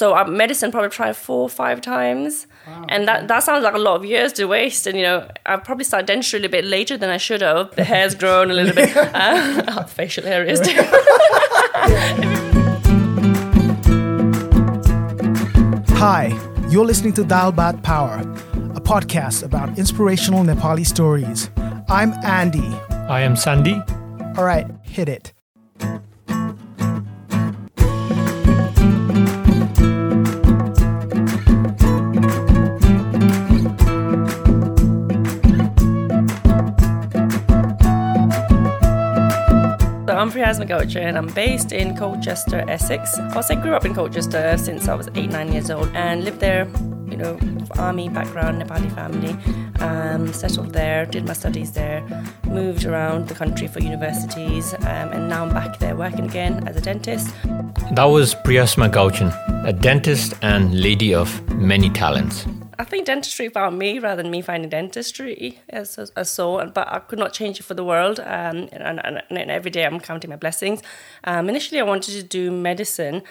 So uh, medicine probably tried four or five times, and that that sounds like a lot of years to waste. And you know, I probably started dentistry a little bit later than I should have. The hair's grown a little bit, uh, facial areas too. Hi, you're listening to Dal Bhat Power, a podcast about inspirational Nepali stories. I'm Andy. I am Sandy. All right, hit it. I'm and I'm based in Colchester, Essex. Also, I grew up in Colchester since I was eight, nine years old and lived there, you know, army background, Nepali family. Um, settled there, did my studies there, moved around the country for universities, um, and now I'm back there working again as a dentist. That was Priyasma Gauchan, a dentist and lady of many talents. I think dentistry found me rather than me finding dentistry as a, soul, but I could not change it for the world. Um, and, and, and, every day I'm counting my blessings. Um, initially, I wanted to do medicine,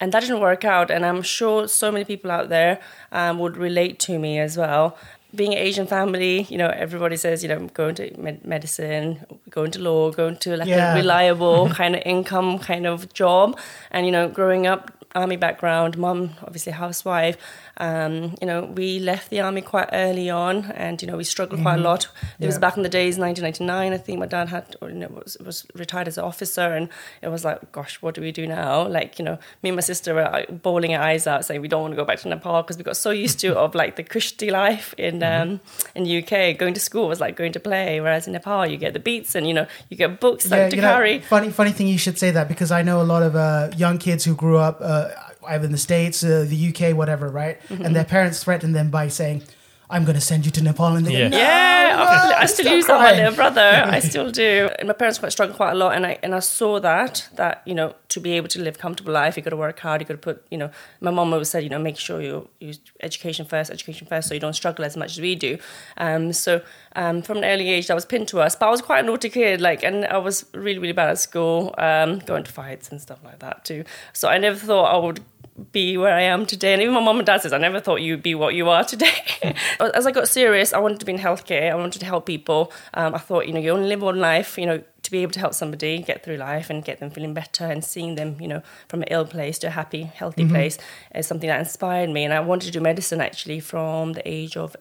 and that didn't work out. And I'm sure so many people out there um, would relate to me as well. Being an Asian family, you know, everybody says, you know, going to med- medicine, going to law, going to like Yeah. a reliable kind of income kind of job. And, you know, growing up, army background, mom, obviously housewife. Um, you know, we left the army quite early on, and you know, we struggled quite a lot. It was back in the days, 1999. I think my dad had, or, you know, was was retired as an officer, and it was like, gosh, what do we do now? Like, you know, me and my sister were bawling our eyes out, saying we don't want to go back to Nepal because we got so used to of like the cushy life in um, in UK. Going to school was like going to play, whereas in Nepal you get the beats and you know you get books like to you know, carry. funny, funny thing you should say that because I know a lot of uh, young kids who grew up uh, either in the States, uh, the UK, whatever, right? Mm-hmm. And their parents threaten them by saying, I'm going to send you to Nepal. And they Yeah. go, no, Yeah, no, I, I still stop use that on my little brother. I still do. And my parents quite struggled quite a lot, and I and I saw that that you know to be able to live a comfortable life, you got to work hard. You got to put you know. My mom always said you know make sure you use education first, education first, so you don't struggle as much as we do. Um, so um, from an early age, that was pinned to us. But I was quite a naughty kid, like, and I was really really bad at school, um, going to fights and stuff like that too. So I never thought I would be where I am today. And even my mom and dad says, I never thought you'd be what you are today. As I got serious, I wanted to be in healthcare. I wanted to help people. Um, I thought, you know, you only live one life, you know, to be able to help somebody get through life and get them feeling better and seeing them, you know, from an ill place to a happy, healthy place is something that inspired me. And I wanted to do medicine actually from the age of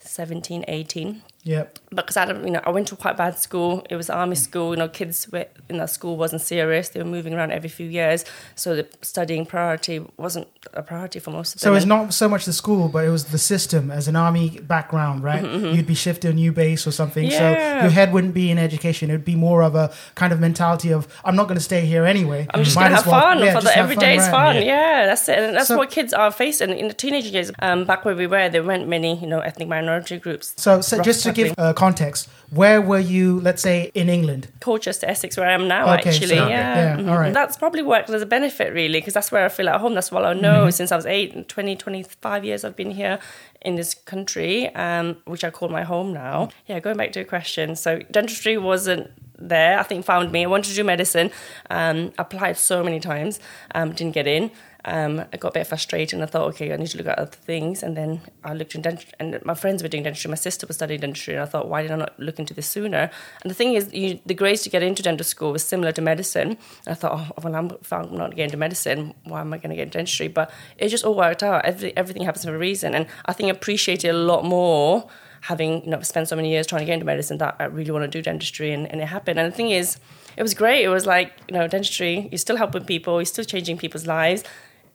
17, 18 Yep. because I, don't- you know, I went to a quite bad school. It was army school. You know, kids were, in that school wasn't serious. They were moving around every few years, so the studying priority wasn't a priority for most of them. So it's not so much the school, but it was the system as an army background, right? You'd be shifted to a new base or something. So Mm-hmm, your head wouldn't be in education. It would be more of a kind of mentality of, I'm not going to stay here anyway. I'm just gonna have well- fun yeah, for the have everyday is fun. Yeah. that's it. And that's So- what kids are facing in the teenage years. Um, back where we were, there weren't many, you know, ethnic minority groups. So, so just to give uh, context, where were you, let's say, in England? Colchester, Essex, where I am now, Okay, actually. so- yeah. yeah, Mhm. all right. That's probably worked as a benefit, really, because that's where I feel at home. That's what I know Mm-hmm. since I was eight, 20, 25 years I've been here in this country, um, which I call my home now. Yeah, going back to your question. So, dentistry wasn't there, I think, found me. I wanted to do medicine, um, applied so many times, um, didn't get in. Um, I got a bit frustrated and I thought, okay, I need to look at other things. And then I looked in dentistry, and my friends were doing dentistry. My sister was studying dentistry, and I thought, why did I not look into this sooner? And the thing is, you, the grades to get into dental school was similar to medicine. And I thought, oh, well, I'm, I'm not getting into medicine, why am I going to get into dentistry? But it just all worked out. Every, everything happens for a reason. And I think I appreciate it a lot more having you know spent so many years trying to get into medicine that I really want to do dentistry and, and it happened. And the thing is, it was great. It was like, you know, dentistry, you're still helping people, you're still changing people's lives.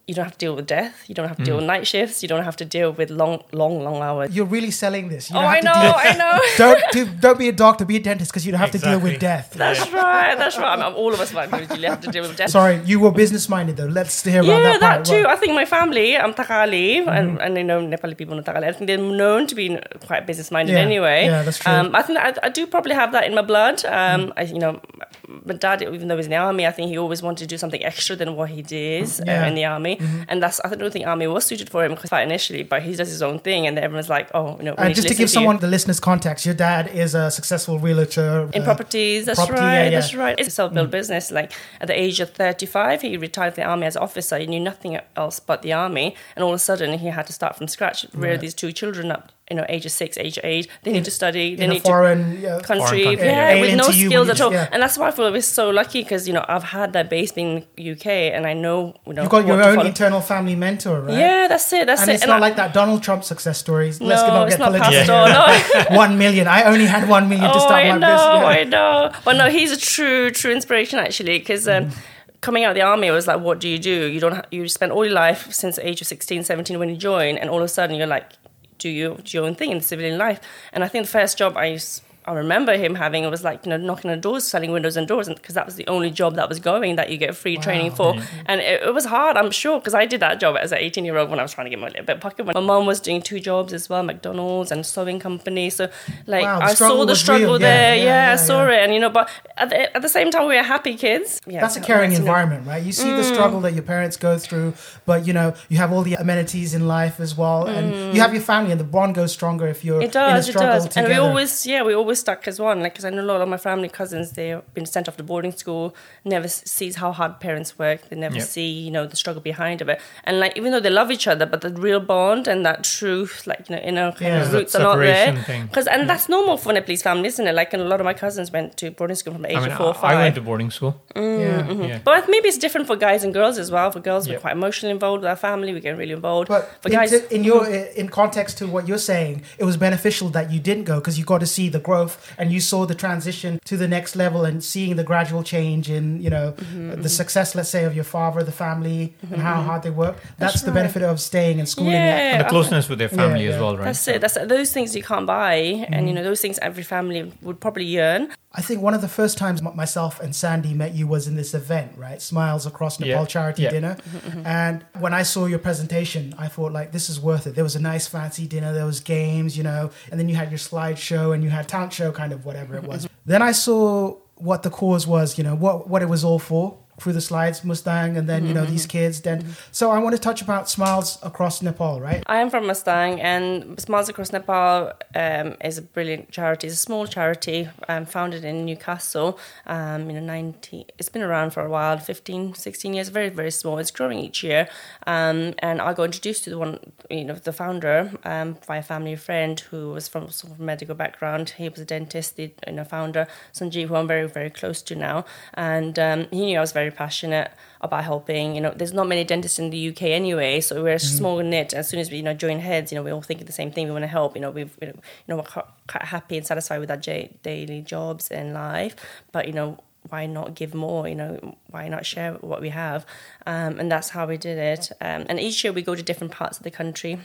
You don't have to deal with death. You don't have to deal with night shifts. You don't have to deal with long, long, long hours. You're really selling this. You Oh, don't have I to know, deal- I know. don't, do, don't be a doctor, be a dentist because you don't have to deal with death. That's right. That's right. I mean, all of us might really have to deal with death. Sorry, you were business minded though. Let's hear about Yeah, that that, part. too. Well, I think my family, I'm Thakali, Mm-hmm. and, and you know Nepali people know Thakali. I think they're known to be quite business minded Yeah, anyway. yeah, that's true. Um, I think I, I do probably have that in my blood. Um, I, you know, my dad, even though he's in the army, I think he always wanted to do something extra than what he did uh, in the army, and that's I don't think army was suited for him quite initially, but he does his own thing, and everyone's like, oh, you know, Uh, just to give you. someone the listeners context, your dad is a successful realtor in uh, properties. That's property, right. yeah, yeah. That's right. It's a self-built business. Like at the age of 35, he retired from the army as an officer. He knew nothing else but the army, and all of a sudden he had to start from scratch. Rear Right. these two children up, you know, age of six, age of eight. They need to study. They in a need foreign yeah, to country, country, yeah, yeah. with no to skills at all. yeah. And that's why I feel we're so lucky because you know I've had that base being UK, and I know you know You've got your own internal family mentor, right? Yeah, that's it. That's And it. it's not I- like that Donald Trump success stories. no, Let's not it's get not political. pastoral. No. one million. I only had one million to oh, start I my know, business. I know. But no, he's a true, true inspiration actually. Because um, Mm-hmm. coming out of the army, I was like, what do you do? You don't. Ha- you spend all your life since the age of 16, 17 when you join, and all of a sudden you're like, do you do your own thing in civilian life? And I think the first job I. I remember him having it was like you know knocking on doors, selling windows and doors, because that was the only job that was going that you get free training for, and it, it was hard, I'm sure, because I did that job as an 18 year old when I was trying to get my little bit of pocket money. My mom was doing two jobs as well, McDonald's and sewing company, so like Wow, I saw the struggle. There, yeah, yeah, yeah, I saw it, and you know, but at the, at the same time we were happy kids. Yeah, That's a caring environment, right? You see the Mm. struggle that your parents go through, but you know you have all the amenities in life as well, and you have your family, and the bond goes stronger if you're Mm. It does, in a it does, together. and we always, yeah, we always stuck as one. Like, because I know a lot of my family cousins, they've been sent off to boarding school, never sees how hard parents work. They never Yep. see, you know, the struggle behind of it. And like, even though they love each other, but the real bond and that truth, like you know, inner kind Yeah. of roots are not there. Because and that's normal for Nepalese families, isn't it? Like, and a lot of my cousins went to boarding school from the age I mean, of four, or five. I went to boarding school. Mm, yeah. Mm-hmm. Yeah. But maybe it's different for guys and girls as well. For girls, Yeah. we're quite emotionally involved with our family. We get really involved. But for in, guys, in your in context to what you're saying, it was beneficial that you didn't go because you got to see the growth and you saw the transition to the next level and seeing the gradual change in you know Mm-hmm, the success, let's say, of your father, the family, and how hard they work. That's, the right. benefit of staying in school Yeah. And the closeness with their family yeah. as well, right? That's it. That's. Those things you can't buy, and Mm-hmm. you know those things every family would probably yearn. I think one of the first times myself and Sandy met you was in this event, right? Smiles Across Nepal Yeah, charity yeah. dinner. Mm-hmm, mm-hmm. And when I saw your presentation, I thought like this is worth it. There was a nice fancy dinner, there was games, you know, and then you had your slideshow and you had talent show kind of whatever it was. Mm-hmm. then I saw what the cause was, you know, what what it was all for through the slides, Mustang, and then you know these kids. Then, so I want to touch about Smiles Across Nepal, right? I am from Mustang, and Smiles Across Nepal um, is a brilliant charity. It's a small charity um, founded in Newcastle. Um, you know, 90, it's been around for a while 15, 16 years, very, very small. It's growing each year. Um, and I got introduced to the one, you know, the founder um, by a family friend who was from sort of medical background. He was a dentist, the you know, founder, Sanjeev, who I'm very, very close to now. And um, he knew I was very passionate about helping. You know, there's not many dentists in the UK anyway, so we're a small knit. As soon as we, you know, join heads, you know, we're all thinking the same thing. We want to help. You know, we've you know we're quite happy and satisfied with our j- daily jobs in life, but you know. Why not give more? You know, why not share what we have? Um, and that's how we did it. Um, and each year we go to different parts of the country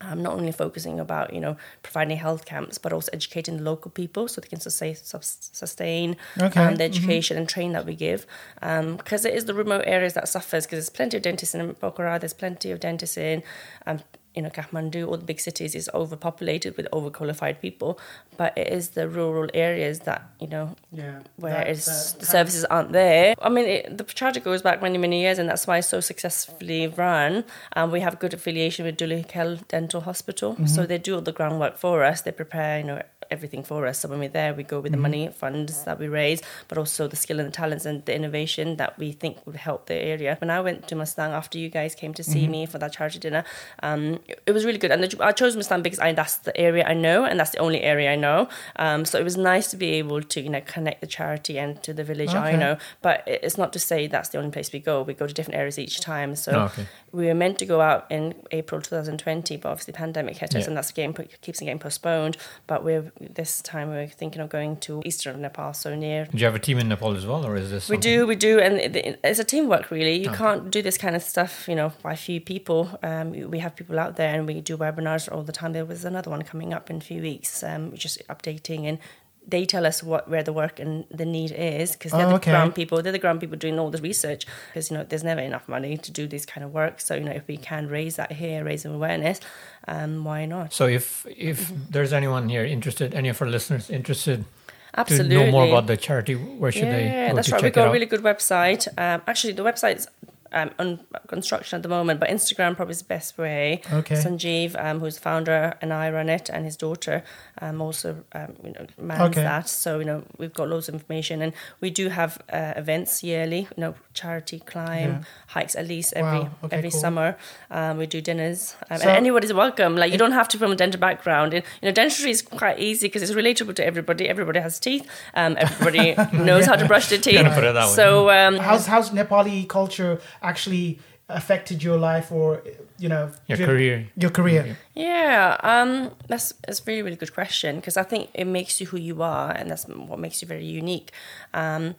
um, not only focusing about you know providing health camps but also educating the local people so they can sustain, sustain Okay. um, the education and train that we give because it is the remote areas that suffers because there's plenty of dentists in Pokhara there's plenty of dentists in um, you know Kathmandu all the big cities is overpopulated with overqualified people but it is the rural areas that you know Yeah. where That- it's, that the services aren't there. I mean, it, the charity goes back many, many years, and that's why it's so successfully run. Um, we have good affiliation with Dhulikhel Dental Hospital, Mm-hmm. so they do all the groundwork for us. They prepare, you know, everything for us. So when we're there, we go with the Mm-hmm. money funds that we raise, but also the skill and the talents and the innovation that we think would help the area. When I went to Mustang after you guys came to see Mm-hmm. me for that charity dinner, um, it, it was really good. And the, I chose Mustang because I, that's the area I know, and that's the only area I know. Um, so it was nice to be able to, you know, connect the charity and to the village I know. But it's not to say that's the only place we go. We go to different areas each time. So Oh, okay. we were meant to go out in April 2020, but obviously pandemic hit us, Yeah. and that's getting keeps getting postponed. But we're this time we're thinking of going to eastern Nepal, so near Do you have a team in Nepal as well, or is this? we do, we do, and it- it- it's a teamwork. Really, you can't do this kind of stuff, you know, by a few people. Um, we have people out there, and we do webinars all the time. There was another one coming up in a few weeks, um, just updating, and they tell us what where the work and the need is because they're Oh, the okay. ground people. They're the ground people doing all the research because you know there's never enough money to do this kind of work. So you know if we can raise that here, raise awareness, um, why not? So if if Mm-hmm. there's anyone here interested, any of our listeners interested Absolutely. To know more about the charity, where should they Yeah, go that's to right. check We've got a out? really good website. Um, actually, the website's um, on construction at the moment, but Instagram probably is the best way. Okay. Sanjeev, um, who's the founder, and I run it, and his daughter um, also um, you know mans Okay. that. So you know we've got loads of information, and we do have uh, events yearly. You know, charity climb Yeah. hikes at least every Wow. Okay, every cool. summer. Um, we do dinners, um, So- and anybody's welcome. Like you don't have to from a dental background. And you know, dentistry is quite easy because it's relatable to everybody. Everybody has teeth. Um, everybody knows how to brush their teeth. Gonna put it that way. So um, How's how's Nepali culture actually affected your life or you know Your your- career. Your career. Yeah, um, that's that's a really really good question because I think it makes you who you are, and that's what makes you very unique. Um,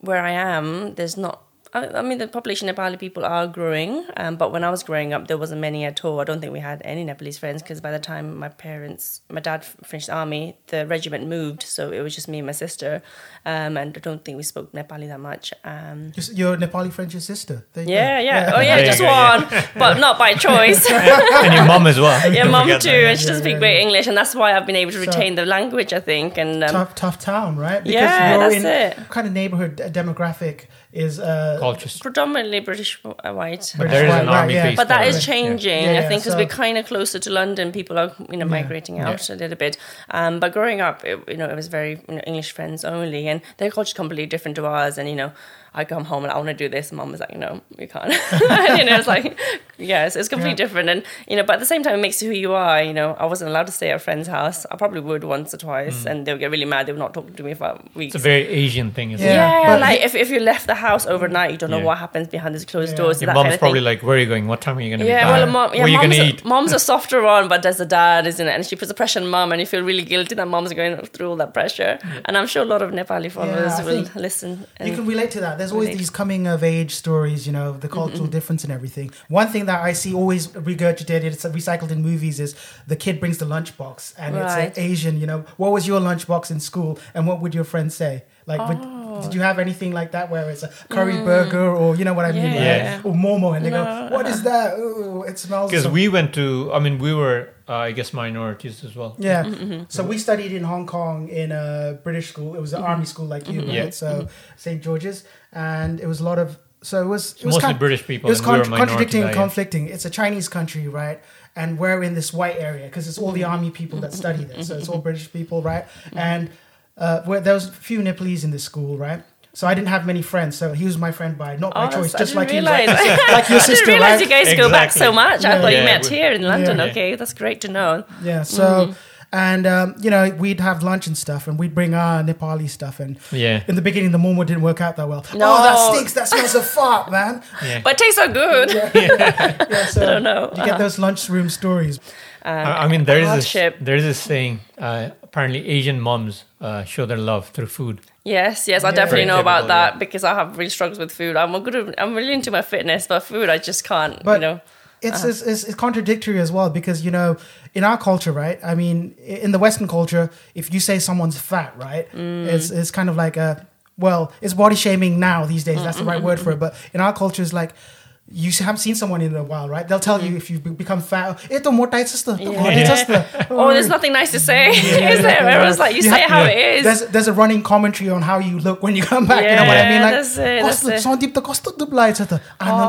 where I am, there's not. I, I mean, the population of Nepali people are growing, um, but when I was growing up, there wasn't many at all. I don't think we had any Nepalese friends because by the time my parents, my dad finished the army, the regiment moved, so it was just me and my sister, um, and I don't think we spoke Nepali that much. Um, Just your Nepali friend, your sister. There you yeah, go. yeah, oh yeah, just go, yeah. one, but not by choice. and your mom as well. yeah, Don't mum too, that. and she doesn't speak yeah, great English, and that's why I've been able to So- retain the language, I think. And um, Tough, tough town, right? Because Yeah, that's in it. what kind of neighborhood demographic is uh, Cultures. predominantly British uh, white. But there is an Right, army yeah. base But that there, is changing, Yeah, I yeah, think, because so- we're kind of closer to London. People are, you know, migrating out a little bit. Um, but growing up, it, you know, it was very you know, English friends only, and their culture is completely different to ours. And you know, I come home and I want to do this. Mom was like, no, you can't. you know, it's like, yes, it's completely Yeah. different. And you know, but at the same time, it makes you who you are. You know, I wasn't allowed to stay at a friend's house. I probably would once or twice, mm. and they would get really mad. They would not talk to me for weeks. It's a very Asian thing, isn't Yeah. it? Yeah, but like if, if you left the house overnight, you don't know Yeah. what happens behind these closed Yeah. doors. Your that mom's kind of probably thing. like, "Where are you going? What time are you going to Yeah, be well, back? mom, yeah, what are you mom's, going to eat?" mom's a softer one, but there's a dad, isn't it? And she puts the pressure on mom, and you feel really guilty that mom's going through all that pressure. And I'm sure a lot of Nepali followers I will listen. And You can relate to that. There's always these coming of age stories, you know, the cultural difference and everything. One thing that I see always regurgitated, it's recycled in movies, is the kid brings the lunchbox and Right. it's an Asian, you know, what was your lunchbox in school and what would your friends say? Like, would, Oh. did you have anything like that where it's a curry burger or, you know what I mean? Mm. Yeah. right? Or Momo and they No. go, what is that? Ooh, it smells. Because so- we went to, I mean, we were, uh, I guess, minorities as well. Yeah. Mm-hmm, So we studied in Hong Kong in a British school. It was an Mm-hmm. army school like you, right? Yeah. So St. George's, and it was a lot of. So it was. It was Mostly kind- British people. It was and we were con- contradicting, and conflicting. It's a Chinese country, right? And we're in this white area because it's all the army people that study there. So it's all British people, right? And uh, where there was a few Nepalese in this school, right? So I didn't have many friends. So he was my friend by not by Oh, choice, that's- I just like didn't you, like, realise. like your I didn't realize right? you guys go back so Exactly. much. I Yeah. thought you met here in London. Yeah. Okay, that's great to know. Yeah. So, Mm-hmm. and um, you know, we'd have lunch and stuff, and we'd bring our Nepali stuff. And Yeah. in the beginning, the momo didn't work out that well. No. Oh, that stinks! That smells of fart, man. yeah. But it tastes so good. Yeah. So I don't know. You get those lunchroom stories. I I mean, there is this, hardship. there is this saying. Uh, apparently, Asian moms uh, show their love through food. Yes, yes, I Yeah. definitely know about that yeah. because I have really struggles with food. I'm a good. I'm really into my fitness, but food I just can't. But you know. It's, Uh-huh. it's, it's, it's contradictory as well because you know in our culture right i mean in the western culture if you say someone's fat right Mm. it's, it's kind of like a well it's body shaming now these days that's the right word for it but in our culture it's like you haven't seen someone in a while, right? They'll tell mm. you mm-hmm. if you've become fat. Eh, it's more tight, sister. Oh, there's nothing nice to say, yeah, is there? Yeah, Everyone's like, you, you say have, how it is. There's there's a running commentary on how you look when you come back. you know what I mean? Like, that's it. That's it. The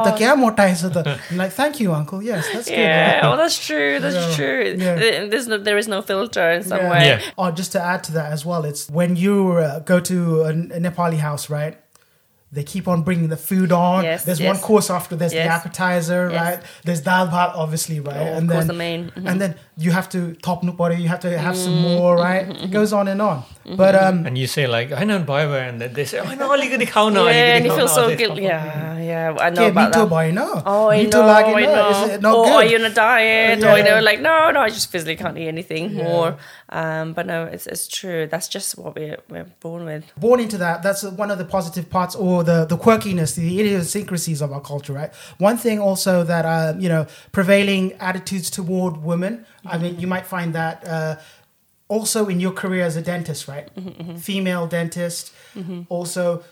the oh. kya? Like, thank you, uncle. Yes, that's good. Yeah, well, oh, that's true. That's true. There's no, there is no filter in some way. Yeah. Oh, just to add to that as well, it's when you uh, go to a, a Nepali house, right? they keep on bringing the food on. Yes, there's yes. one course after there's yes. the appetizer, right? There's dal bhat, obviously, right? Oh, and then the main. Mm-hmm. and then you have to top nobody. you have to have mm-hmm. some more, right? Mm-hmm. It goes on and on. Mm-hmm. But um, and you say like I know Baiwa, and then they say oh, I know only gonna khao na. Yeah, and you feel so guilty. Yeah, yeah, I know about that. Oh, I know, like, I know. Is it not oh, or good? are you on a diet? Or you know, like no, no, I just physically can't eat anything more. Um, but no, it's it's true. That's just what we're we're born with. Born into that. That's one of the positive parts, or the the quirkiness the idiosyncrasies of our culture right? One thing also that uh, you know prevailing attitudes toward women i mean you might find that uh, also in your career as a dentist right? Female dentist. Also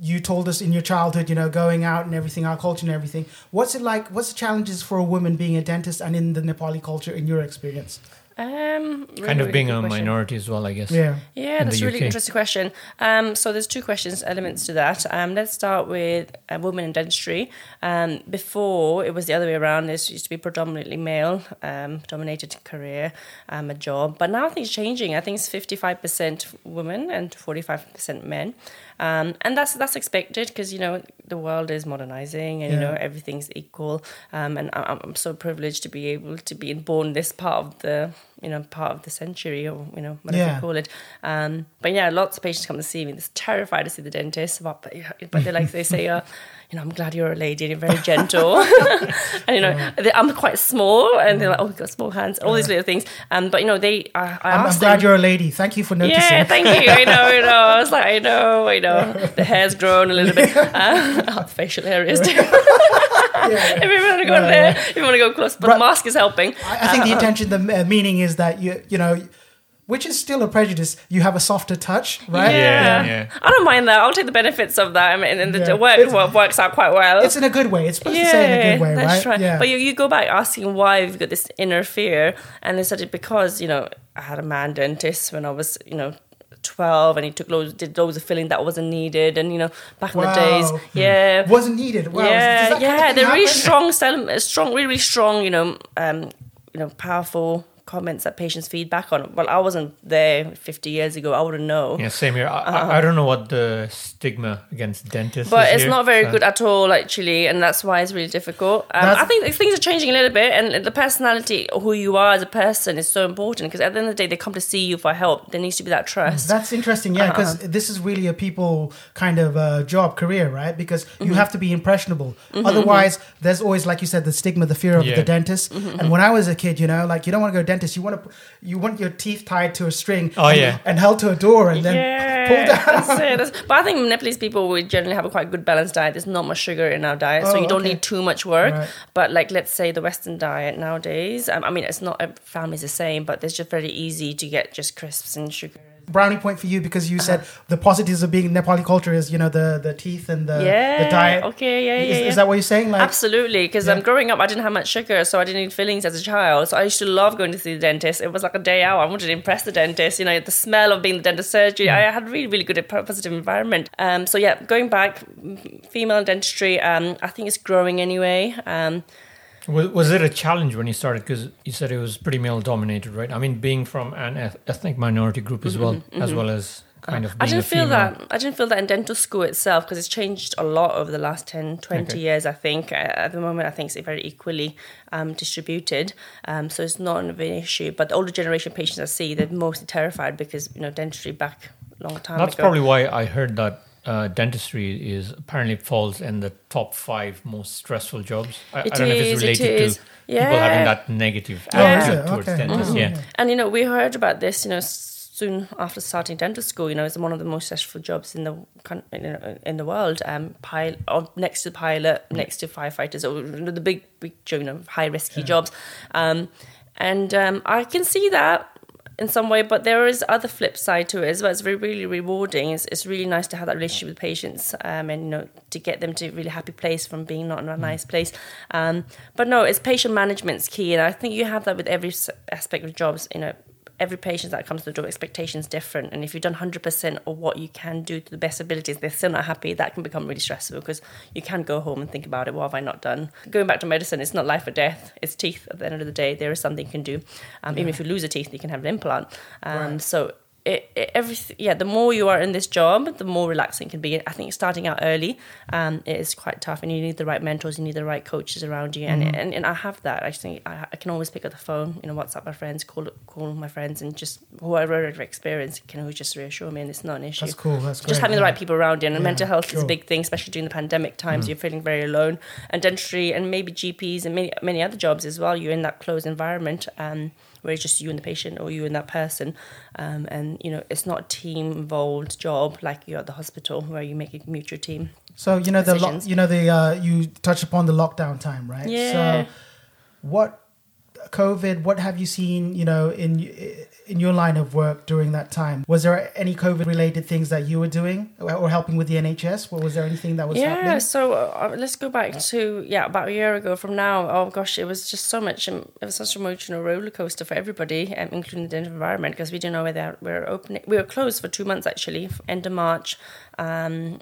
you told us in your childhood you know going out and everything our culture and everything. What's it like what's the challenges for a woman being a dentist and in the nepali culture in your experience Um, Kind of really being good a question. minority as well, I guess. Yeah. Yeah, in that's a really UK? interesting question. Um, so there's two questions, elements to that. Um, let's start with uh, women in dentistry. Um, before it was the other way around. This used to be predominantly male um, dominated career, um, a job. But now things think changing. I think it's 55% women and 45% men. Um, and that's that's expected because you know the world is modernizing and you know everything's equal. Um, and I'm, I'm so privileged to be able to be born this part of the you know part of the century or you know whatever Yeah. you call it. Um, but yeah, lots of patients come to see me. They're terrified to see the dentist, but but they like they say, uh, you know, I'm glad you're a lady and you're very gentle. and you know, I'm quite small, and they're like, oh, you've got small hands, all these little things. Um, but you know, they I, I I'm, I'm glad them, you're a lady. Thank you for noticing. yeah, thank you. I know, I know. I was like, I know, I know. The hair's grown a little bit. Uh, facial areas too. if you want to go Yeah, there, if you want to go close, but Right. the mask is helping. I, I think the intention, the uh, meaning is that you, you know, which is still a prejudice. You have a softer touch, right? Yeah. Yeah, yeah. I don't mind that. I'll take the benefits of that. I mean, and the, Yeah. work It's- works out quite well. It's in a good way. It's supposed to say in a good way, that's right? Yeah. But you, you go back asking why you've got this inner fear, and they said it because you know I had a man dentist when I was you know. 12 and he took loads did loads of filling that wasn't needed and you know back in the days yeah wasn't needed. Wow. Does yeah, that kind of yeah, they're really strong, strong, really, really strong. You know, um, you know, powerful comments that patients feedback on. Well, I wasn't there 50 years ago. I wouldn't know. Yeah, same here. I, I, I don't know what the stigma against dentists Uh-huh. But it's here, not very so- good at all, actually, and that's why it's really difficult. Um, I think things are changing a little bit, and the personality, who you are as a person, is so important because at the end of the day, they come to see you for help. There needs to be that trust. That's interesting, yeah, because this is really a people kind of uh, job career, right? Because you Mm-hmm. have to be impressionable. Otherwise, there's always, like you said, the stigma, the fear of Yeah. the dentist. Mm-hmm, And when I was a kid, you know, like you don't want to go to dentist, you want to, you want your teeth tied to a string. Oh, and, yeah. and held to a door and then yeah, pulled down. that's it. That's- but I think Nepalese people we generally have a quite good balanced diet. There's not much sugar in our diet, so Oh, you don't okay. need too much work. Right. But like, let's say the Western diet nowadays. Um, I mean, it's not every family's the same, but it's just very easy to get just crisps and sugar. Brownie point for you because you said the positives of being Nepali culture is, you know, the the teeth and the, yeah. the diet. Okay. Yeah. Is, Yeah. yeah. is that what you're saying? Like, Absolutely, because Yeah. um, growing up, I didn't have much sugar, so I didn't need fillings as a child. So I used to love going to see the dentist. It was like a day out. I wanted to impress the dentist. You know, the smell of being the dentist surgery. I had really, really good, a positive environment. Um, so yeah, going back, female dentistry. Um, I think it's growing anyway. Um, Was, was it a challenge when you started? Because you said it was pretty male dominated, right? I mean, being from an ethnic minority group as well, as well as kind of being Mm-hmm, I didn't feel that. I didn't feel that in dental school itself because it's changed a lot over the last 10, 20 Okay. years, I think. Uh, At the moment, I think it's very equally um, distributed. Um, so it's not an issue. But the older generation patients I see, they're mostly terrified because, you know, dentistry back a long time That's ago. probably why I heard that uh, dentistry is apparently falls in the top five most stressful jobs. I, I don't know if it's related is. to people having that negative attitude is it? towards Okay. dentists. Mhm. Yeah. And you know, we heard about this, you know, soon after starting dental school. You know, it's one of the most stressful jobs in the coun- you know, in the world. Um, pilot, or next to pilot, next to firefighters, or the big, big, you know, high risky jobs. Um, and um, I can see that in some way, but there is other flip side to it as well. It's very, really rewarding. It's, it's really nice to have that relationship with patients, um, and you know, to get them to a really happy place from being not in a nice place. Um, but no, it's patient management's key, and I think you have that with every aspect of jobs. You know, every patient that comes to the door, expectations different, and if you've done hundred percent of what you can do to the best abilities, they're still not happy. That can become really stressful because you can go home and think about it. What have I not done? Going back to medicine, it's not life or death. It's teeth. At the end of the day, there is something you can do. Um, Even if you lose a teeth, you can have an implant. Um, Right. So it, it, everything, yeah, the more you are in this job, the more relaxing it can be. I think starting out early, um, it is quite tough, and you need the right mentors, you need the right coaches around you, and and, and I have that. I think I, I can always pick up the phone, you know, WhatsApp my friends, call call my friends, and just whoever I've experienced can always just reassure me, and it's not an issue. That's cool. That's Just great, having the right people around you, and Yeah, mental health is a big thing, especially during the pandemic times. You're feeling very alone, and dentistry, and maybe GPs, and many many other jobs as well. You're in that closed environment, um, where it's just you and the patient, or you and that person, um, and you know it's not a team involved job like you're at the hospital where you make a mutual team. So you know the lo- you know the uh, you touched upon the lockdown time, right? Yeah. So what COVID, what have you seen, you know, in in your line of work during that time? Was there any COVID related things that you were doing or helping with the NHS? Or was there anything that was happening? yeah, happening? so uh, let's go back to yeah about a year ago from now. Oh gosh, it was just so much. um, It was such an emotional roller coaster for everybody, um, including the environment, because we didn't know whether we were opening. We were closed for two months actually, end of March. Um,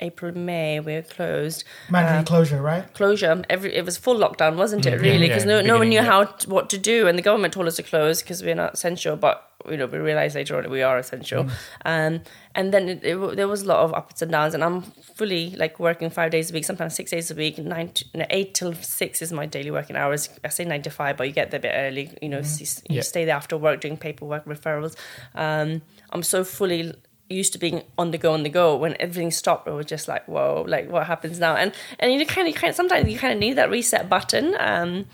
April, May, we were closed. Mandatory closure, right? closure. Every it was full lockdown, wasn't it? Mhm. Really, because yeah, no no one knew beginning, how t- what to do, and the government told us to close because we're not essential. But you know, we realized later on that we are essential. Um, and then it, it, there was a lot of ups and downs, and I'm fully like working five days a week, sometimes six days a week. Nine, to, no, eight till six is my daily working hours. I say nine to five, but you get there a bit early. You know, so you, you Yeah. stay there after work doing paperwork, referrals. Um, I'm so fully used to being on the go on the go when everything stopped it was just like whoa like what happens now and and you kind of kind of sometimes you kind of need that reset button um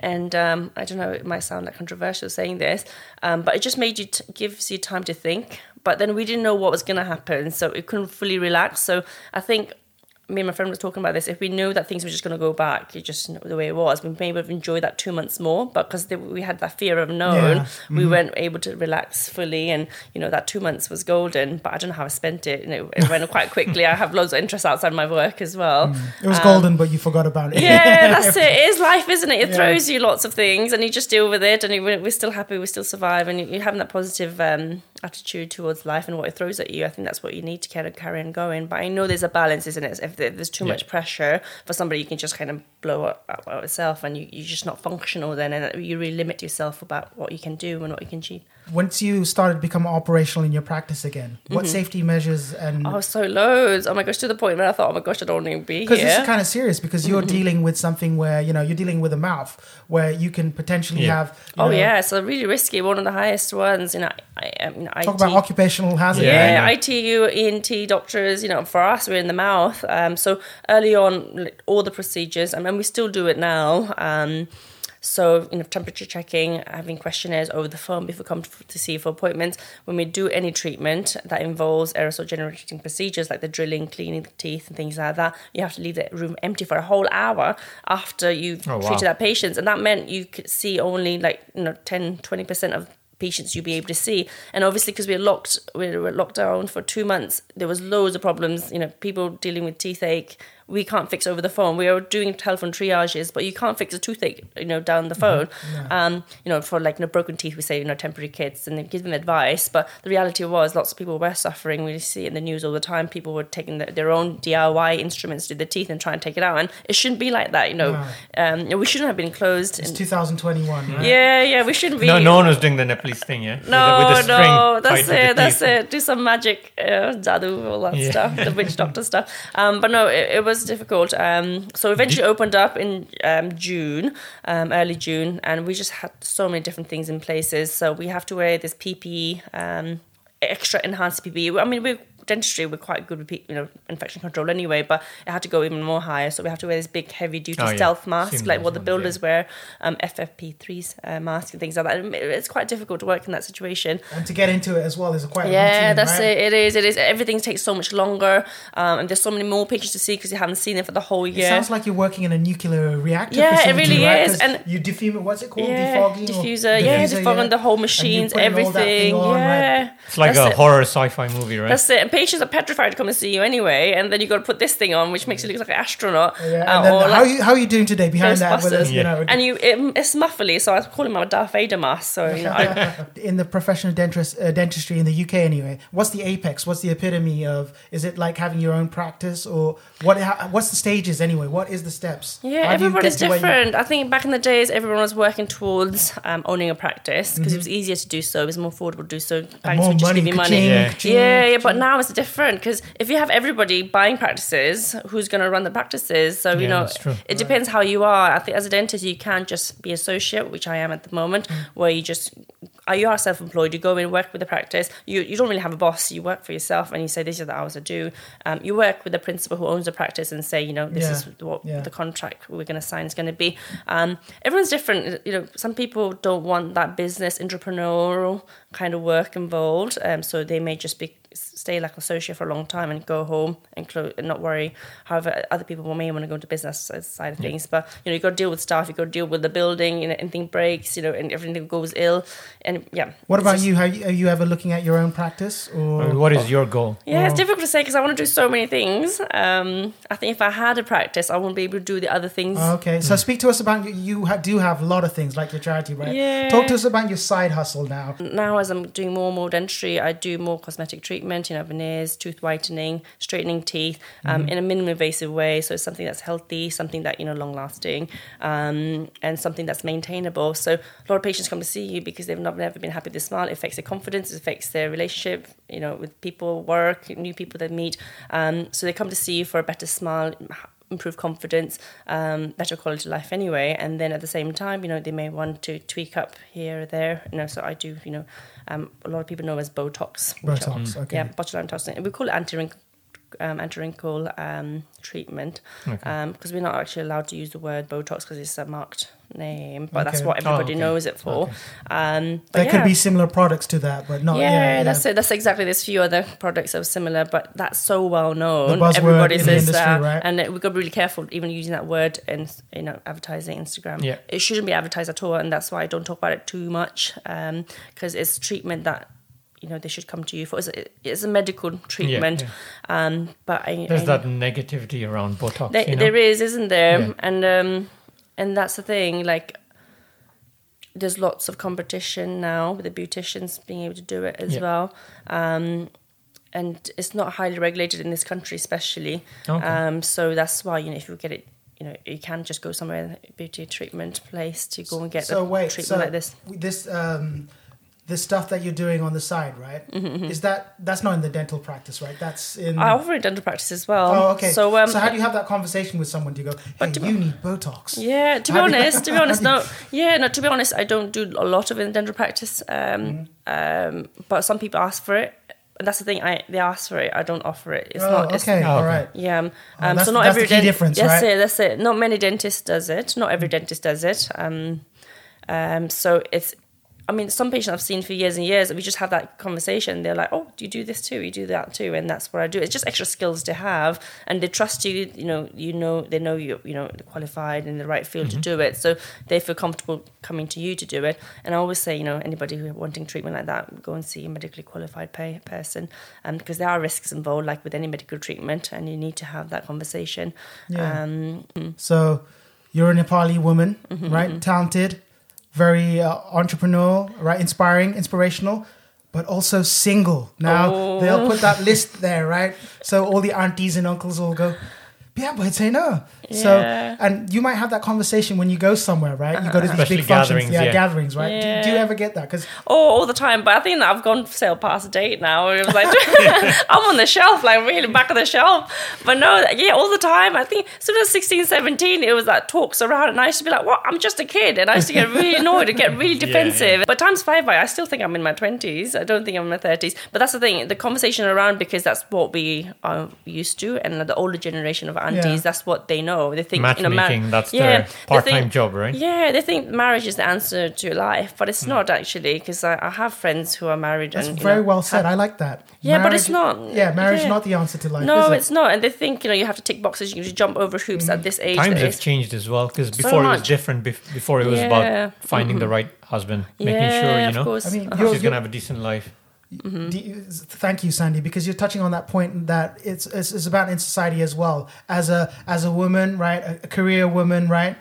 and um, I don't know, it might sound like controversial saying this, um, but it just made you t- gives you time to think. But then we didn't know what was going to happen, so it couldn't fully relax. So I think me and my friend was talking about this. If we knew that things were just going to go back, you just know the way it was. We maybe have enjoyed that two months more, but because we had that fear of unknown, Yeah. we weren't able to relax fully. And you know that two months was golden, but I don't know how I spent it. You know, it went quite quickly. I have loads of interests outside my work as well. It was golden, but you forgot about it. Um, Yeah, that's it. It is life, isn't it? It Yeah. throws you lots of things, and you just deal with it, and we're still happy, we still survive, and you- you're having that positive um, attitude towards life and what it throws at you. I think that's what you need to kind of carry on going. But I know there's a balance, isn't it? If there's too Yeah. much pressure for somebody, you can just kind of blow up out itself, and you, you're just not functional then, and you really limit yourself about what you can do and what you can achieve. Once you started to become operational in your practice again, what Mm-hmm. safety measures and Oh, so loads. Oh my gosh, to the point where I thought, oh my gosh, I don't want to be because this is kind of serious because you're Mm-hmm. dealing with something where you know you're dealing with a mouth where you can potentially Yeah. have Oh know, yeah, so really risky. One of the highest ones. You know, I, I, you know, talk IT. about occupational hazard Yeah. Yeah, ITU, ENT doctors, you know, for us, we're in the mouth. Um, so early on, all the procedures, I mean, we still do it now. Um, so, you know, temperature checking, having questionnaires over the phone before come to, see you for appointments. When we do any treatment that involves aerosol generating procedures like the drilling, cleaning the teeth, and things like that, you have to leave the room empty for a whole hour after you've Oh, wow. treated that patient. And that meant you could see only like, you know, 10, 20% of patients you'll be able to see. And obviously, because we were locked, we were locked down for two months, there was loads of problems. You know, people dealing with teeth ache. We can't fix over the phone. We are doing telephone triages, but you can't fix a toothache, you know, down the phone. Um, you know, for like you know, broken teeth, we say you know temporary kits and give them advice. But the reality was, lots of people were suffering. We see it in the news all the time. People were taking the, their own DIY instruments to the teeth and try and take it out, and it shouldn't be like that. You know, um, we shouldn't have been closed. it's And- 2021 right? yeah, yeah, we shouldn't be. No, no one was doing the Nepalese thing, yeah. No, with the, with the no, that's it, that's teeth. it. Do some magic, uh, jadoo, all that Yeah. stuff, the witch doctor stuff. Um, but no, it, it was difficult. Um, so eventually opened up in um, June, um, early June, and we just had so many different things in places. So we have to wear this PPE, um, extra enhanced PPE. I mean, we dentistry we're quite good with you know infection control anyway, but it had to go even more higher. So we have to wear this big heavy duty Oh, yeah. stealth mask, Seen like what the builders yeah. wear, um, FFP3s uh, mask and things like that. It's quite difficult to work in that situation. and to get into it as well is quite Yeah, routine, that's right? it. It is. It is. Everything takes so much longer, um, and there's so many more patients to see because you haven't seen them for the whole year. It sounds like you're working in a nuclear reactor. Yeah, it really right? is, and- you defume. What's it called? yeah, Defogging. diffuser. Yeah, defogging the whole machines, putting all that thing everything. on, right? yeah, It's like That's a it. horror sci-fi movie, right? That's it. And patients are petrified to come and see you anyway, and then you got to put this thing on, which makes you look like an astronaut. Yeah, and uh, then or how like you how are you doing today behind that? With Ghostbusters. you know, and you, it, it's muffly, so I call him a Darth Vader mask. So you know, I, in the professional dentist, uh, dentistry in the UK anyway. What's the apex? What's the epitome of? Is it like having your own practice, or what? How, what's the stages anyway? What is the steps? Yeah, How everybody's get to where you- different. I think back in the days, everyone was working towards um, owning a practice because it was easier to do so. It was more affordable to do so. Banks Mm-hmm. more would just money, give you ka-ching, money. Yeah. Yeah, yeah, but now it's different because if you have everybody buying practices, who's going to run the practices? So you Yeah, know, it depends how you are. I think as a dentist, you can't just be associate, which I am at the moment, Mm. where you just are you are self-employed. You go in, work with the practice. You you don't really have a boss. You work for yourself, and you say these are the hours I do. Um, you work with the principal who owns the practice and say, you know, this Yeah, is what yeah. the contract we're going to sign is going to be. Um, everyone's different. You know, some people don't want that business entrepreneurial kind of work involved, um, so they may just be stay like associate for a long time and go home and, close, and not worry. However, other people may want to go into business side of things, but you know you got to deal with staff, you got to deal with the building. You know, anything breaks, you know, and everything goes ill, and yeah. What it's about just- you? Are, you? are you ever looking at your own practice I or? mean, what is your goal? Yeah, it's difficult to say because I want to do so many things. Um, I think if I had a practice, I wouldn't be able to do the other things. Oh, Okay, so speak to us about you. You ha- do have a lot of things like your charity, right? Yeah. Talk to us about your side hustle now. now as I'm doing more and more dentistry, I do more cosmetic treatment, you know, veneers, tooth whitening, straightening teeth, um, in a minimally invasive way. So it's something that's healthy, something that you know long lasting, um, and something that's maintainable. So a lot of patients come to see you because they've not never been happy with their smile. It affects their confidence, it affects their relationship, you know, with people, work, new people they meet. Um, so they come to see you for a better smile. Improve confidence, um, better quality of life anyway, and then at the same time, you know, they may want to tweak up here or there. You know, so I do, you know, um, a lot of people know as Botox. which are- Botox, okay. Yeah, botulinum toxin. We call it anti-wrinkle, um, anti-wrinkle um, treatment Um because we're not actually allowed to use the word Botox because it's a marked name, but that's what everybody Oh, okay. knows it for. Okay. Um, There yeah. could be similar products to that, but not. yeah, Yeah, yeah, that's it. That's exactly. There's few other products that are similar, but that's so well known. Everybody says industry, that, right? and we've got to be really careful even using that word in you know advertising Instagram. Yeah. it shouldn't be advertised at all, and that's why I don't talk about it too much Um because it's treatment that you know they should come to you for. It's a, it's a medical treatment, yeah. Um, but I, There's I, that negativity around Botox. there, you know? there is, isn't there? Yeah. And um, and that's the thing. Like, there's lots of competition now with the beauticians being able to do it as Yeah. well. Um, and it's not highly regulated in this country, especially. Okay. Um, so that's why you know if you get it, you know you can just go somewhere beauty treatment place to go and get So the wait, treatment so like this. this um, this stuff that you're doing on the side, right? Mm-hmm, Is that that's not in the dental practice, right? That's in. I offer a dental practice as well. Oh, okay. So um, how do you have that conversation with someone? Do you go, hey, to- you need Botox? Yeah, to be How do you- honest, to be honest, no, yeah, no. To be honest, I don't do a lot of in dental practice. Um, Mm-hmm. um, but some people ask for it, and that's the thing. I they ask for it. I don't offer it. It's oh, not. It's, okay, all okay. right. Yeah. Um, Oh, um, that's- so not that's every the key difference, that's right? Mm. it. That's it. Not many dentists does it. Not every dentist does it. Um, um, so it's. I mean, some patients I've seen for years and years, we just have that conversation. They're like, "Oh, do you do this too? You do that too?" And that's what I do. It's just extra skills to have, and they trust you. You know, you know, they know you. You know, qualified in the right field to do it, so they feel comfortable coming to you to do it. And I always say, you know, anybody who wanting treatment like that, go and see a medically qualified pay person, um, because there are risks involved, like with any medical treatment, and you need to have that conversation. Yeah. Um, So you're a Nepali woman, Mm-hmm, right? Talented, very uh, entrepreneurial, right? Inspiring, inspirational, but also single. Now Oh. they'll put that list there, right? So all the aunties and uncles will go. Yeah, but say no. So, and you might have that conversation when you go somewhere, right? You go to these uh-huh. Especially big functions, gatherings, yeah, yeah. gatherings, right? Do, do you ever get that? Because Oh, all the time. But I think that I've gone sail past a date now. It was like I'm on the shelf, like really back of the shelf. But no, yeah, all the time. I think as soon as 16, 17, it was like talks around, and I used to be like, "What? I'm just a kid," and I used to get really annoyed and get really Yeah, defensive. But times five by, I still think I'm in my twenties. I don't think I'm in my thirties. But that's the thing. The conversation around because that's what we are used to, and the older generation of aunties, Yeah. that's what they know. They think you know, Matchmaking, mar- that's yeah, their part-time think- job, right? yeah, they think marriage is the answer to life, but it's not actually because I, I have friends who are married. that's and, very know, well said. have- I like that. Yeah, but it's not. Yeah, marriage is Yeah. not the answer to life. no, is it? it's not, and they think you know you have to tick boxes. You can jump over hoops Mm. at this age. Times have changed as well because before it was different. Before it was about finding the right husband, making sure you know. I mean, Uh-huh. she's gonna have a decent life. Mm-hmm. You- thank you, Sandy, because you're touching on that point that it's, it's it's about in society as well. As a as a woman, right, a, a career woman, right,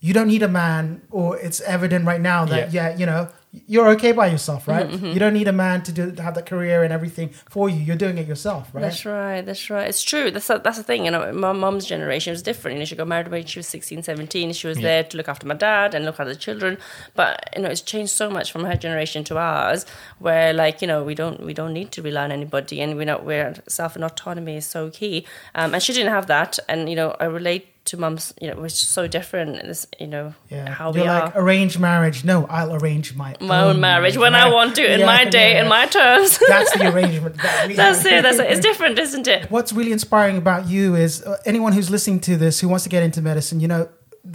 you don't need a man, or it's evident right now that yeah, you know you're okay by yourself, right? Mm-hmm, You don't need a man to do to have that career and everything for you. You're doing it yourself, right? That's right. That's right. It's true. That's that's the thing. You know, my mom's generation was different. You know, she got married when she was 16, 17. She was Yeah. there to look after my dad and look after the children. But you know, it's changed so much from her generation to ours, where like you know, we don't we don't need to rely on anybody, and we're not where self and autonomy is so key. Um, and she didn't have that, and you know, I relate to mum's. You know, it was so different. This, you know, Yeah, how you're we like are. arranged marriage. No, I'll arrange my My own marriage when I want to, in Yeah, my day, yeah. in my terms. That's the arrangement. That that's it. That's it. It's different, isn't it? What's really inspiring about you is uh, anyone who's listening to this who wants to get into medicine, you know,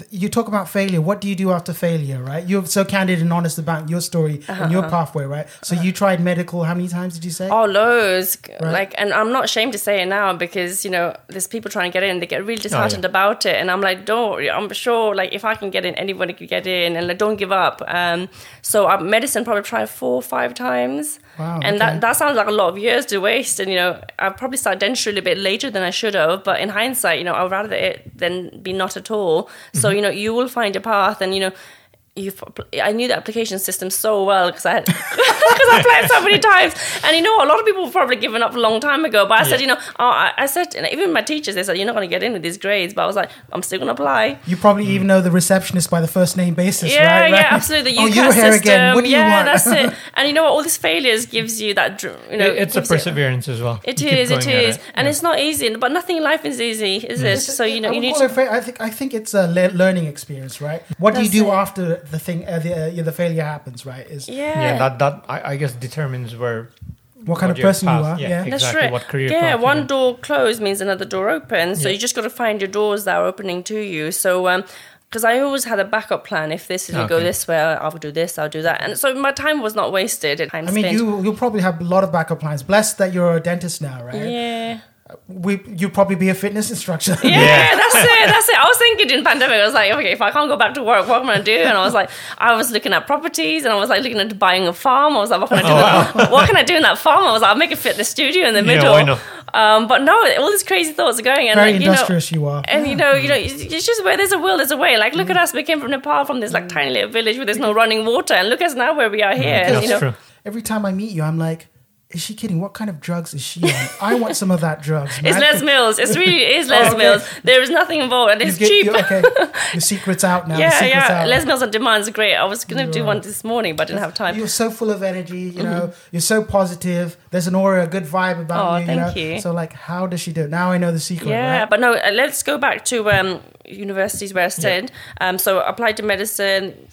you talk about failure. What do you do after failure, right? You're so candid and honest about your story and your pathway, right? So you tried medical. How many times did you say? Oh, loads. Right. Like, and I'm not ashamed to say it now because you know there's people trying to get in. They get really disheartened about it, and I'm like, don't. I'm sure, like, if I can get in, anybody could get in, and like, don't give up. Um, so uh, medicine probably tried four or five times. Wow, and okay. that that sounds like a lot of years to waste. And you know, I probably started dentistry a little bit later than I should have. But in hindsight, you know, I'd rather it than be not at all. So Mm-hmm. you know, you will find a path, and you know. You've, I knew the application system so well because I had because I applied so many times, and you know a lot of people have probably given up a long time ago. But I said, you know, oh, I, I said, and even my teachers they said you're not going to get in with these grades, but I was like, I'm still going to apply. You probably mm. even know the receptionist by the first name basis, Yeah, right? yeah, Right? absolutely. The oh, you're here system. again. What do you yeah, want? that's it. And you know what? All these failures gives you that, you know, It- it's a gives you- perseverance as well. It You keep is, it going at is, and Yeah. it's not easy. But nothing in life is easy, is mm. it? So you know, I you need to. it fa- I think I think it's a le- learning experience, right? What do you do it. after the thing, uh, the, uh, yeah, the failure happens, right? Is Yeah, yeah, that that I, I guess determines where what kind what of your person you are? yeah, Yeah, exactly. That's right. what career yeah, path you one want. door closed means another door opens. So Yeah. you just got to find your doors that are opening to you. So, um, because I always had a backup plan. If this is you go this way, I'll do this, I'll do that. And so my time was not wasted. I mean, spent. you you'll probably have a lot of backup plans. Blessed that you're a dentist now, right? yeah. We you probably be a fitness instructor. Yeah, Yeah. that's it. That's it. I was thinking in pandemic, I was like, okay, if I can't go back to work, what am I gonna do? And I was like, I was looking at properties, and I was like looking at buying a farm. I was like, what can I do? Oh, what can I do in that farm? I was like, I'll make a fitness studio in the Yeah, middle. why not? Um, but no, all these crazy thoughts are going, and Very like, you know, industrious you are. and you know, you know, it's it's just where there's a will, there's a way. Like, look at mm. us. We came from Nepal, from this like mm. tiny little village where there's no running water, and look at us now where we are here. Mm, and, That's you know, true. Every time I meet you, I'm like, is she kidding? What kind of drugs is she on? I want some of that drugs. It's. Les Mills. It's really it is Les okay. Mills. There is nothing involved, and You it's get- cheap. okay, your secret's out now. Yeah, yeah. out. Les Mills on demand is great. I was gonna do Yeah. one this morning, but I didn't have time. You're so full of energy, you know. You're so positive. There's an aura, a good vibe about Oh, you. you thank know? you. So, like, how does she do it? Now I know the secret. Yeah, right? but no, uh, let's go back to um, universities where I studied. Um, so I applied to medicine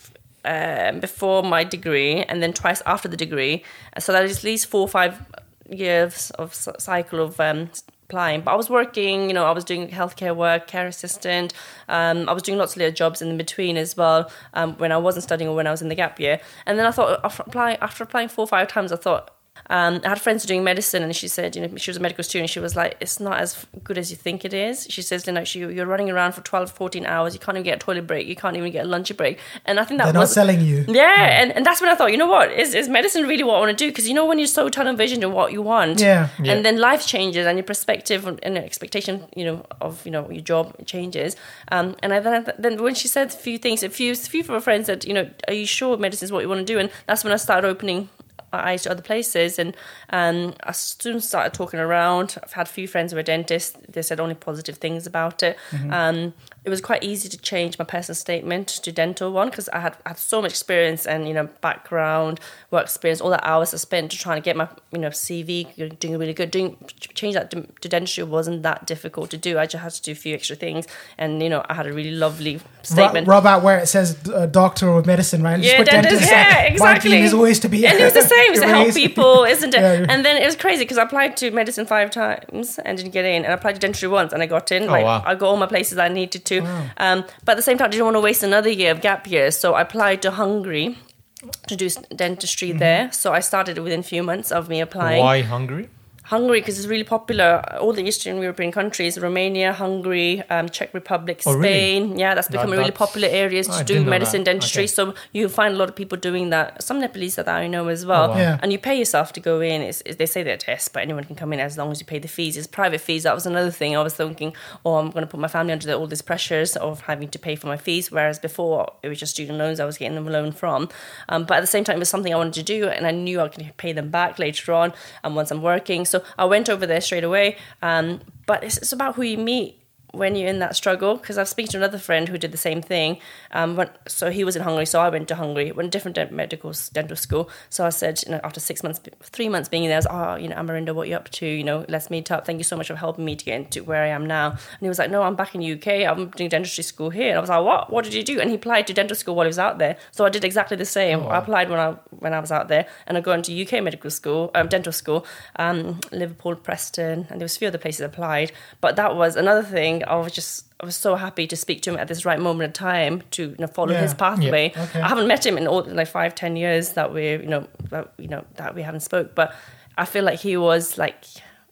um, before my degree and then twice after the degree. So that is at least four or five years of cycle of um, applying. But I was working, you know, I was doing healthcare work, care assistant. Um, I was doing lots of little jobs in between as well um, when I wasn't studying or when I was in the gap year. And then I thought, after applying, after applying four or five times, I thought, um, I had friends doing medicine, and she said, you know, she was a medical student. She was like, it's not as good as you think it is. She says, you know, she, you're running around for 12, 14 hours. You can't even get a toilet break. You can't even get a lunch break. And I think that They're not selling you. yeah, and, and that's when I thought, you know what, is, is medicine really what I want to do? Because you know when you're so tunnel vision to what you want, Yeah. Yeah. and then life changes and your perspective and and expectation, you know, of you know your job changes. Um, and I then then when she said a few things, a few a few of her friends said, you know, are you sure medicine is what you want to do? And that's when I started opening eyes to other places and um, I soon started talking around. I've had a few friends who are dentists. They said only positive things about it. Um, it was quite easy to change my personal statement to dental one because I had had so much experience and you know background, work experience, all the hours I spent to try to get my you know CV doing really good. Doing change that to, to dentistry wasn't that difficult to do. I just had to do a few extra things, and you know I had a really lovely Rub, statement. rub out where it says uh, doctor of medicine, right? Yeah, put dentist, dentist. yeah, My exactly. dream is always to be. and it was the same It's to help people, isn't it? Yeah. And then it was crazy because I applied to medicine five times and didn't get in, and I applied to dentistry once and I got in. like wow. I got all my places I needed to. Um, but at the same time, I didn't want to waste another year of gap years, so I applied to Hungary to do dentistry there. So I started within a few months of me applying. Why Hungary? Hungary, because it's really popular. All the Eastern European countries, Romania, Hungary, um, Czech Republic, Oh, really? Spain. Yeah, that's become That- really that's- popular areas to do medicine that. dentistry. Okay. So you find a lot of people doing that. Some Nepalese that I know as well. Oh, wow. Yeah. And you pay yourself to go in. It's, they say they're tests, but anyone can come in as long as you pay the fees. It's private fees. That was another thing. I was thinking, oh, I'm going to put my family under the, all these pressures of having to pay for my fees. Whereas before, it was just student loans I was getting them loan from. Um, but at the same time, it was something I wanted to do, and I knew I could pay them back later on and once I'm working. So I went over there straight away. Um, but it's, it's about who you meet when you're in that struggle because I've spoken to another friend who did the same thing. Um, when, so he was in Hungary, so I went to Hungary, went to different medical dental school. So I said, you know, after six months, three months being there, I was, oh, you know, Amarinda, what are you up to? You know, let's meet up. Thank you so much for helping me to get into where I am now. And he was like, no, I'm back in the UK. I'm doing dentistry school here. And I was like, what? What did you do? And he applied to dental school while he was out there. So I did exactly the same. I applied when I when I was out there, and I go into UK medical school, um, dental school, um, Liverpool, Preston, and there was a few other places I applied. But that was another thing think I was just I was so happy to speak to him at this right moment in time to you know, follow Yeah. his pathway. Yeah. Okay. I haven't met him in all like five, ten years that we you know that you know that we haven't spoke, but I feel like he was like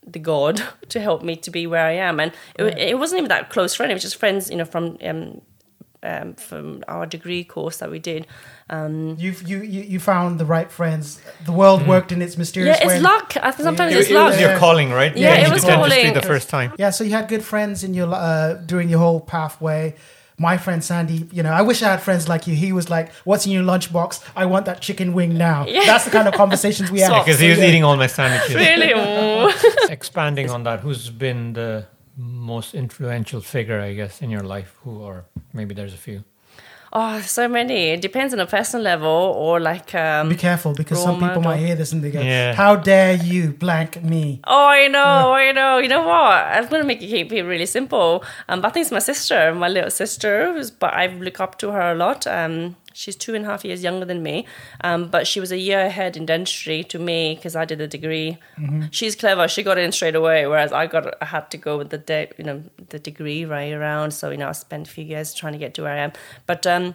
the god to help me to be where I am, and it, it wasn't even that close friend. It was just friends, you know, from um, um, from our degree course that we did. Um, You've, you you you found the right friends. The world worked in its mysterious yeah, way. it's luck. I think sometimes It, it's it luck. was your calling, right? Yeah, Going it was calling. the first time. Yeah, so you had good friends in your uh, during your whole pathway. My friend Sandy, you know, I wish I had friends like you. He was like, "What's in your lunchbox? I want that chicken wing now." Yeah. That's the kind of conversations we had. Soft. Because he was Yeah. eating all my sandwiches. Really? Expanding on that, who's been the most influential figure, I guess, in your life? Who, or maybe there's a few. Oh, so many. It depends on a personal level or like. Um, Be careful because some people might hear this and they go, Yeah. "How dare you blank me?" Oh, I know, I know. You know what? I'm gonna make it keep it really simple. Um, but I think it's my sister, my little sister, but I look up to her a lot. Um, she's two and a half years younger than me, um, but she was a year ahead in dentistry to me because I did a degree. She's clever; she got in straight away, whereas I got I had to go with the de- you know the degree right around. So you know I spent a few years trying to get to where I am, but. Um,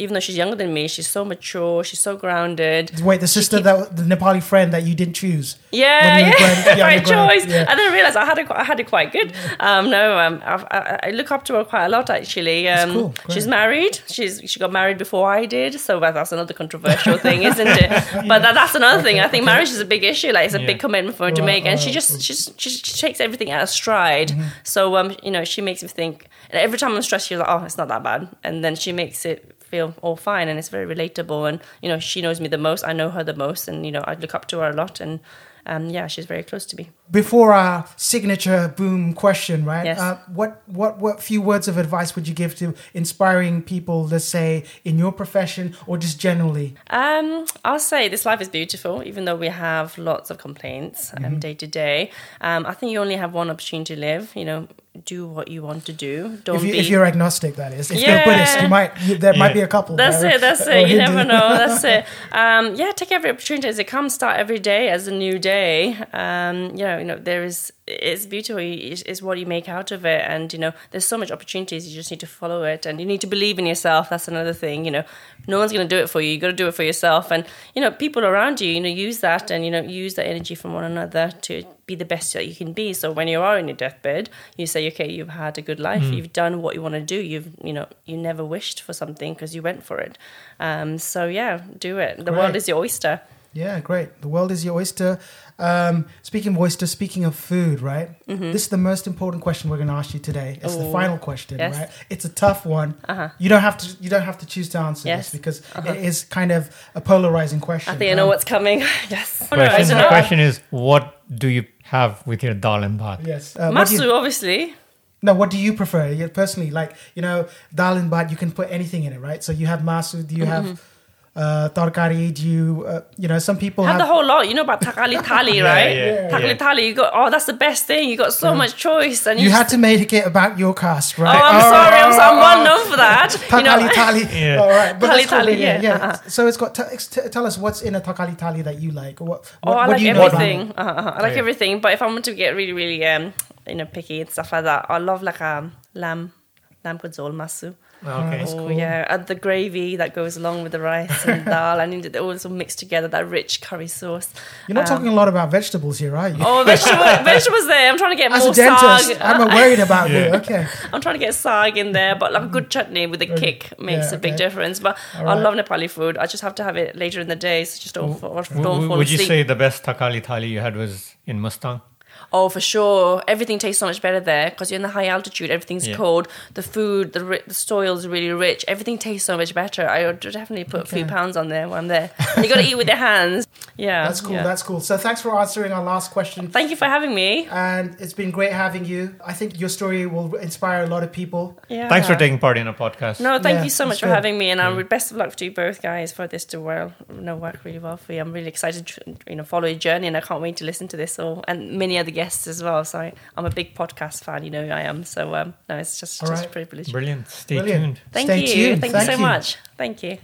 even though she's younger than me, she's so mature, she's so grounded. Wait, the sister keep- that the Nepali friend that you didn't choose. Yeah, When you yeah, growing- yeah, right choice. yeah. I didn't realize I had it. I had it quite good. Um, no, um, I, I, I look up to her quite a lot actually. Um, cool. She's married. She's she got married before I did, so that's another controversial thing, isn't it? But that, that's another thing. I think marriage is a big issue. Like it's a Yeah. big commitment for her to make, and she just she's, she, she takes everything at a stride. Mm-hmm. So um, you know, she makes me think. And every time I'm stressed, she's like, "Oh, it's not that bad," and then she makes it feel all fine, and it's very relatable. And you know, she knows me the most. I know her the most, and you know, I look up to her a lot. And um, yeah, she's very close to me. Before our signature boom question, right? Yes. Uh, what what what few words of advice would you give to inspiring people, let's say, in your profession or just generally? Um, I'll say this life is beautiful, even though we have lots of complaints Mm-hmm. um, day to day. Um, I think you only have one opportunity to live. You know, do what you want to do. Don't If, you, be. if you're agnostic, that is. If Yeah. you're Buddhist, you might you, there might be a couple. That's there, it. That's it. You never know. That's it. Um, yeah, take every opportunity as it comes. Start every day as a new day. Um, you know, you know, there is. It's beautiful. It's, it's what you make out of it, and you know, there's so much opportunities. You just need to follow it, and you need to believe in yourself. That's another thing. You know, no one's going to do it for you. You got to do it for yourself, and you know, people around you. You know, use that, and you know, use that energy from one another to be the best that you can be. So when you are in your deathbed, you say, okay, you've had a good life. You've done what you want to do. You've, you know, you never wished for something because you went for it. Um, so yeah, do it. The world is your oyster. Yeah, great. The world is your oyster. Um, speaking of oyster, speaking of food, right? This is the most important question we're going to ask you today. It's the Oh, final question, yes. right? It's a tough one. Uh-huh. You don't have to. You don't have to choose to answer Yes. this because it is kind of a polarizing question. I think I know Um, what's coming. yes. Question, the question is, what do you have with your dal and bhat? Yes. Uh, what Masu, you, obviously. no, what do you prefer? You personally, like you know, dal and bhat. You can put anything in it, right? So you have masu. Do you Mm-hmm. have uh, tarkari? Do you, uh, you know, some people Have have. the whole lot. You know about Thakali thali, Yeah, right? yeah, Thakali yeah. thali. You got oh, that's the best thing. You got so much choice, and you, you just- had to make it about your cast, right? Oh, right? I'm sorry. I'm, so- I'm well known for that. You know, Thakali thali. Yeah. All right, but Thali that's cool, thali, yeah, yeah, yeah. uh-huh. So it's got. T- t- tell us what's in a Thakali thali that you like. What? Oh, I what like do you know about everything. Uh-huh, uh-huh. I like Yeah. everything. But if I want to get really, really, um, you know, picky and stuff like that, I love like um, lamb, lamb kudzol masu. Okay. Oh cool. yeah, and the gravy that goes along with the rice and dal. and it all sort of mixed together. That rich curry sauce. You're not Um, talking a lot about vegetables here, are you? Oh, vegetable, vegetables there. I'm trying to get As more a dentist, sag. I'm worried about you. Yeah. Okay. I'm trying to get sag in there, but like a good chutney with a kick makes Yeah, a big difference. But All I love Nepali food. I just have to have it later in the day, so just don't, fall, don't fall would you asleep. say the best Thakali thali you had was in Mustang? Oh, for sure. Everything tastes so much better there because you're in the high altitude. Everything's Yeah. cold. The food, the ri- the soil is really rich. Everything tastes so much better. I would definitely put a few pounds on there when I'm there. And you got to eat with your hands. Yeah, That's cool. yeah. That's cool. So thanks for answering our last question. Thank you for having me. And it's been great having you. I think your story will inspire a lot of people. Yeah. Thanks for taking part in a podcast. No, thank Yeah, you so much for good. having me, and I'm best of luck to you both guys for this to well, you know, work really well for you. I'm really excited to you know follow your journey, and I can't wait to listen to this all and many other guests as well. So I, I'm a big podcast fan, you know who I am. So um, no, it's just All just right. a privilege. Brilliant. Stay Brilliant. tuned. Thank Stay you, tuned. thank, Thank you so you. much. Thank you.